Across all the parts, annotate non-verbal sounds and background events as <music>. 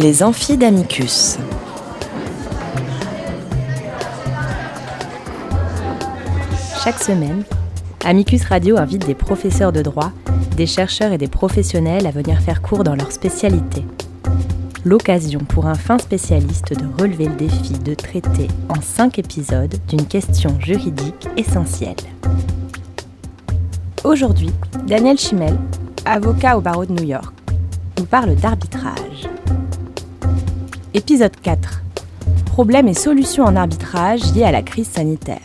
Les amphis d'Amicus. Chaque semaine, Amicus Radio invite des professeurs de droit, des chercheurs et des professionnels à venir faire cours dans leur spécialité. L'occasion pour un fin spécialiste de relever le défi de traiter en cinq épisodes d'une question juridique essentielle. Aujourd'hui, Daniel Chimel, avocat au barreau de New York, nous parle d'arbitrage. Épisode 4. Problèmes et solutions en arbitrage liés à la crise sanitaire.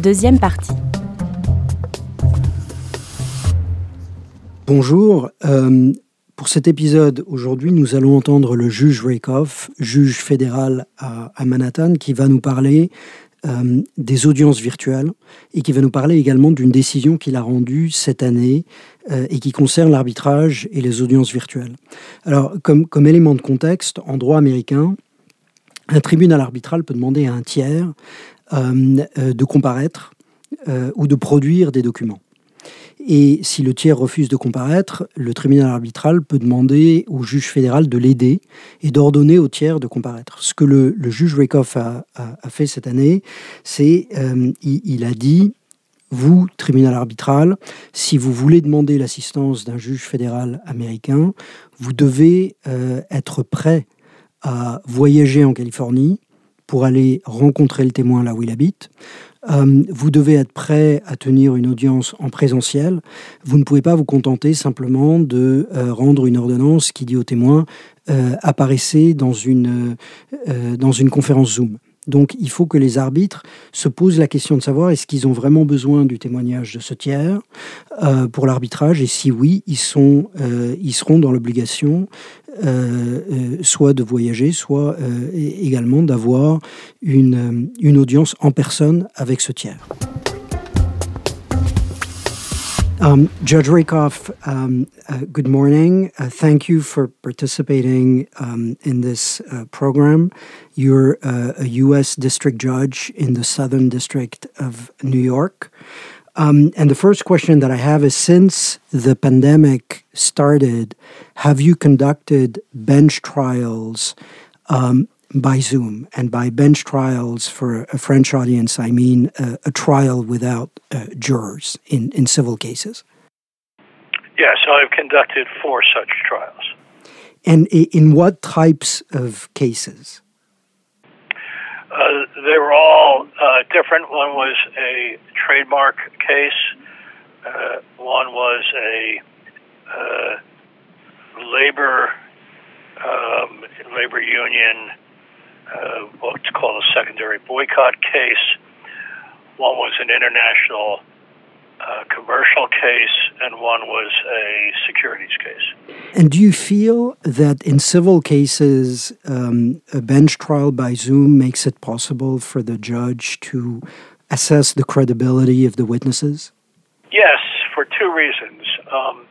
Deuxième partie. Bonjour. Euh, pour cet épisode, aujourd'hui, nous allons entendre le juge Rakoff, juge fédéral à, Manhattan, qui va nous parler euh, des audiences virtuelles et qui va nous parler également d'une décision qu'il a rendue cette année euh, et qui concerne l'arbitrage et les audiences virtuelles. Alors, comme, élément de contexte, en droit américain, un tribunal arbitral peut demander à un tiers euh, de comparaître ou de produire des documents. Et si le tiers refuse de comparaître, le tribunal arbitral peut demander au juge fédéral de l'aider et d'ordonner au tiers de comparaître. Ce que le, juge Rakoff a, fait cette année, c'est euh, il, a dit vous, tribunal arbitral, si vous voulez demander l'assistance d'un juge fédéral américain, vous devez euh, être prêt à voyager en Californie pour aller rencontrer le témoin là où il habite. Euh, vous devez être prêt à tenir une audience en présentiel. Vous ne pouvez pas vous contenter simplement de euh, rendre une ordonnance qui dit au témoin euh, apparaissez dans une, dans une conférence Zoom. Donc il faut que les arbitres se posent la question de savoir est-ce qu'ils ont vraiment besoin du témoignage de ce tiers euh, pour l'arbitrage? Et si oui, ils, sont, euh, ils seront dans l'obligation euh, soit de voyager, soit également d'avoir une, une audience en personne avec ce tiers. Um, Judge Rakoff, um, uh, good morning. Uh, thank you for participating um, in this uh, program. You're uh, a U.S. District Judge in the Southern District of New York. Um, and the first question that I have is since the pandemic started, have you conducted bench trials um, by Zoom. And by bench trials for a French audience, I mean a, a trial without uh, jurors in, in civil cases. Yes, I've conducted four such trials. And in what types of cases? Uh, they were all uh, different. One was a trademark case. Uh, one was a uh, labor um, labor union uh, what's called a secondary boycott case. One was an international uh, commercial case, and one was a securities case. And do you feel that in civil cases, um, a bench trial by Zoom makes it possible for the judge to assess the credibility of the witnesses? Yes, for two reasons. Um,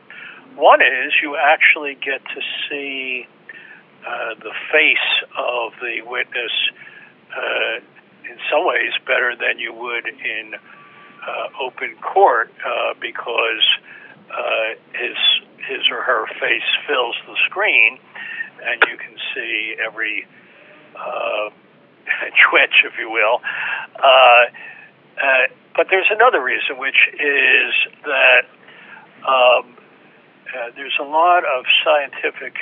one is you actually get to see uh, the face of the witness uh, in some ways better than you would in uh, open court uh, because uh, his his or her face fills the screen and you can see every <laughs> twitch, if you will. But there's another reason, which is that um, there's a lot of scientific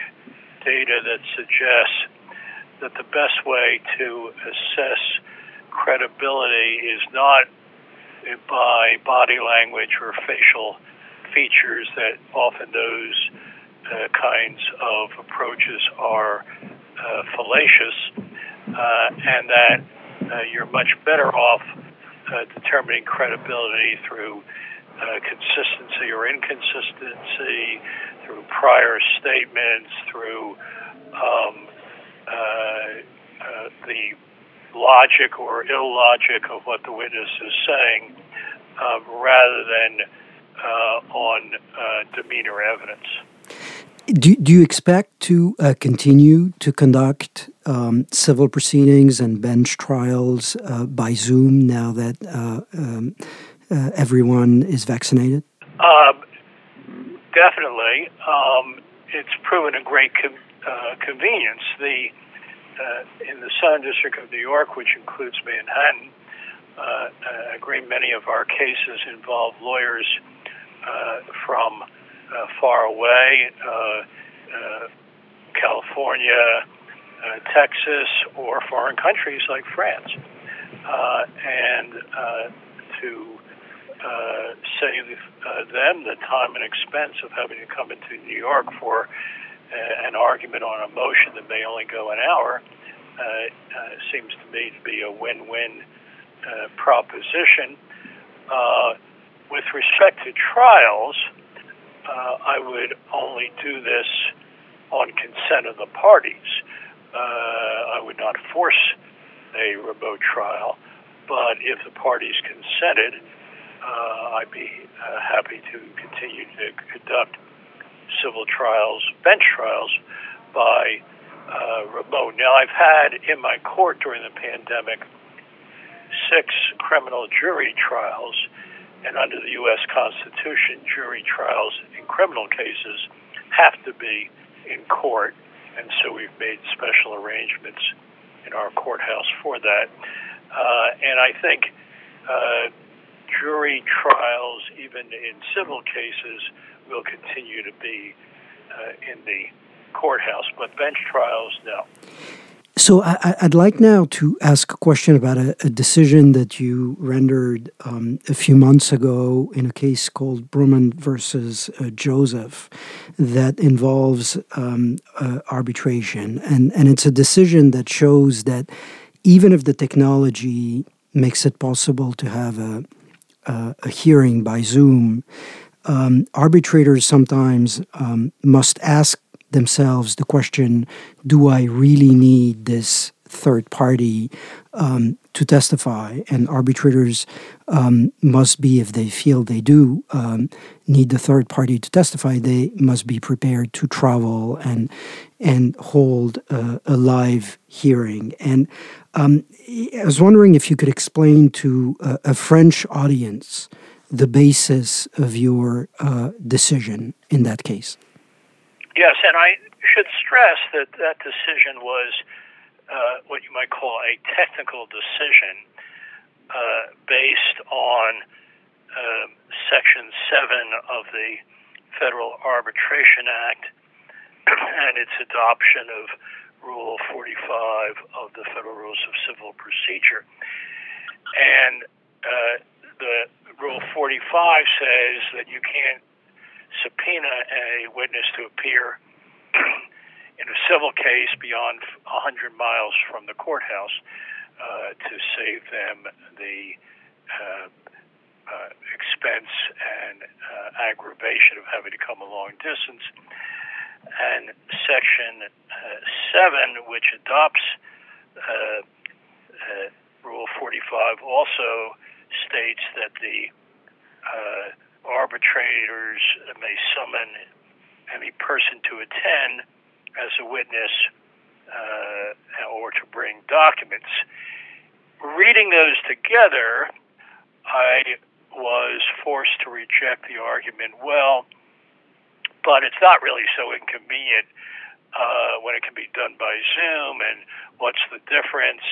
data that suggests that the best way to assess credibility is not by body language or facial features, that often those uh, kinds of approaches are uh, fallacious, uh, and that uh, you're much better off uh, determining credibility through uh, consistency or inconsistency, through prior statements, through um, uh, uh, the logic or illogic of what the witness is saying, uh, rather than uh, on uh, demeanor evidence. Do, do you expect to uh, continue to conduct um, civil proceedings and bench trials by Zoom now that um, everyone is vaccinated? Um, definitely. Um, it's proven a great com- uh, convenience. The uh, in the Southern District of New York, which includes Manhattan, uh, a great many of our cases involve lawyers uh, from uh, far away, California, Texas, or foreign countries like France, and to uh, save uh, them the time and expense of having to come into New York for uh, an argument on a motion that may only go an hour seems to me to be a win-win proposition. with respect to trials, I would only do this on consent of the parties. I would not force a remote trial, but if the parties consented, uh, I'd be uh, happy to continue to conduct civil trials, bench trials, by uh, remote. Now, I've had in my court during the pandemic six criminal jury trials, and under the U.S. Constitution, jury trials in criminal cases have to be in court, and so we've made special arrangements in our courthouse for that. Uh, and I think uh, jury trials, even in civil cases, will continue to be uh, in the courthouse, but bench trials, no. So I, would like now to ask a question about a, a decision that you rendered um, a few months ago in a case called Broumand versus uh, Joseph that involves um, uh, arbitration, and and it's a decision that shows that even if the technology makes it possible to have a uh, a hearing by Zoom, um, arbitrators sometimes um, must ask themselves the question Do I really need this third party? Um, to testify? And arbitrators um, must be, if they feel they do um, need the third party to testify, they must be prepared to travel and and hold a, a live hearing. And um, I was wondering if you could explain to a, a French audience the basis of your uh, decision in that case. Yes, and I should stress that that decision was uh, what you might call a technical decision uh, based on um, Section 7 of the Federal Arbitration Act <clears throat> and its adoption of Rule 45 of the Federal Rules of Civil Procedure. And uh, the Rule 45 says that you can't subpoena a witness to appear in a civil case beyond 100 miles from the courthouse uh, to save them the uh, uh, expense and uh, aggravation of having to come a long distance. And Section uh, 7, which adopts uh, uh, Rule 45, also states that the uh, arbitrators may summon any person to attend as a witness uh, or to bring documents. Reading those together, I was forced to reject the argument well, but it's not really so inconvenient uh, when it can be done by Zoom, and what's the difference?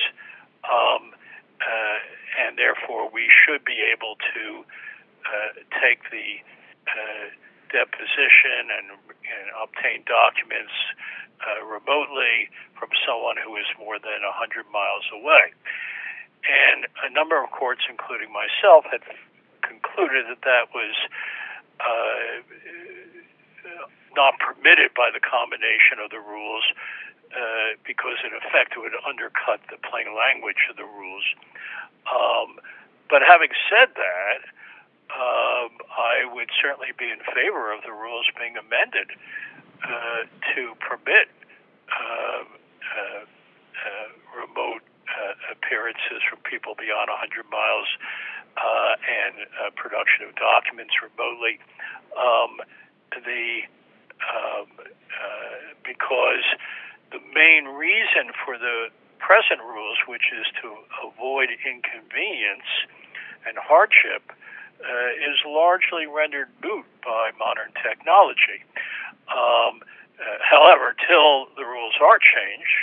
Um, uh, and therefore, we should be able to uh, take the uh, deposition and, and, obtain documents uh, remotely from someone who is more than 100 miles away. And a number of courts, including myself, had concluded that that was uh, not permitted by the combination of the rules uh, because, in effect, it would undercut the plain language of the rules. Um, but having said that, um, I would certainly be in favor of the rules being amended uh, to permit um, uh, uh, remote uh, appearances from people beyond 100 miles uh, and production of documents remotely. Um, the um, because the main reason for the present rules, which is to avoid inconvenience and hardship, uh, is largely rendered moot by modern technology. Um, Uh, however, till the rules are changed,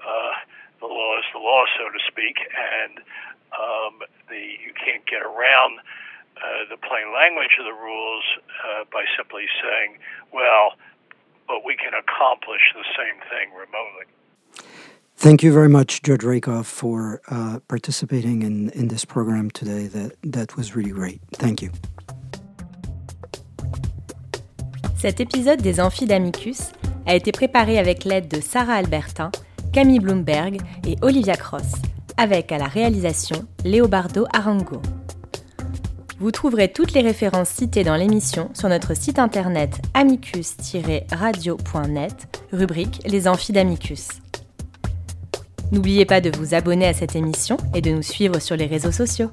uh, the law is the law, so to speak, and um, the you can't get around uh, the plain language of the rules uh, by simply saying, "Well, but we can accomplish the same thing remotely." Thank you very much, Judge Rakoff, for uh, participating in, in this program today. That, that was really great. Thank you. Cet épisode des Amphis d'Amicus a été préparé avec l'aide de Sarah Albertin, Camille Bloomberg et Olivia Cross, avec à la réalisation Léobardo Arango. Vous trouverez toutes les références citées dans l'émission sur notre site internet amicus-radio.net, rubrique Les Amphis d'Amicus. N'oubliez pas de vous abonner à cette émission et de nous suivre sur les réseaux sociaux.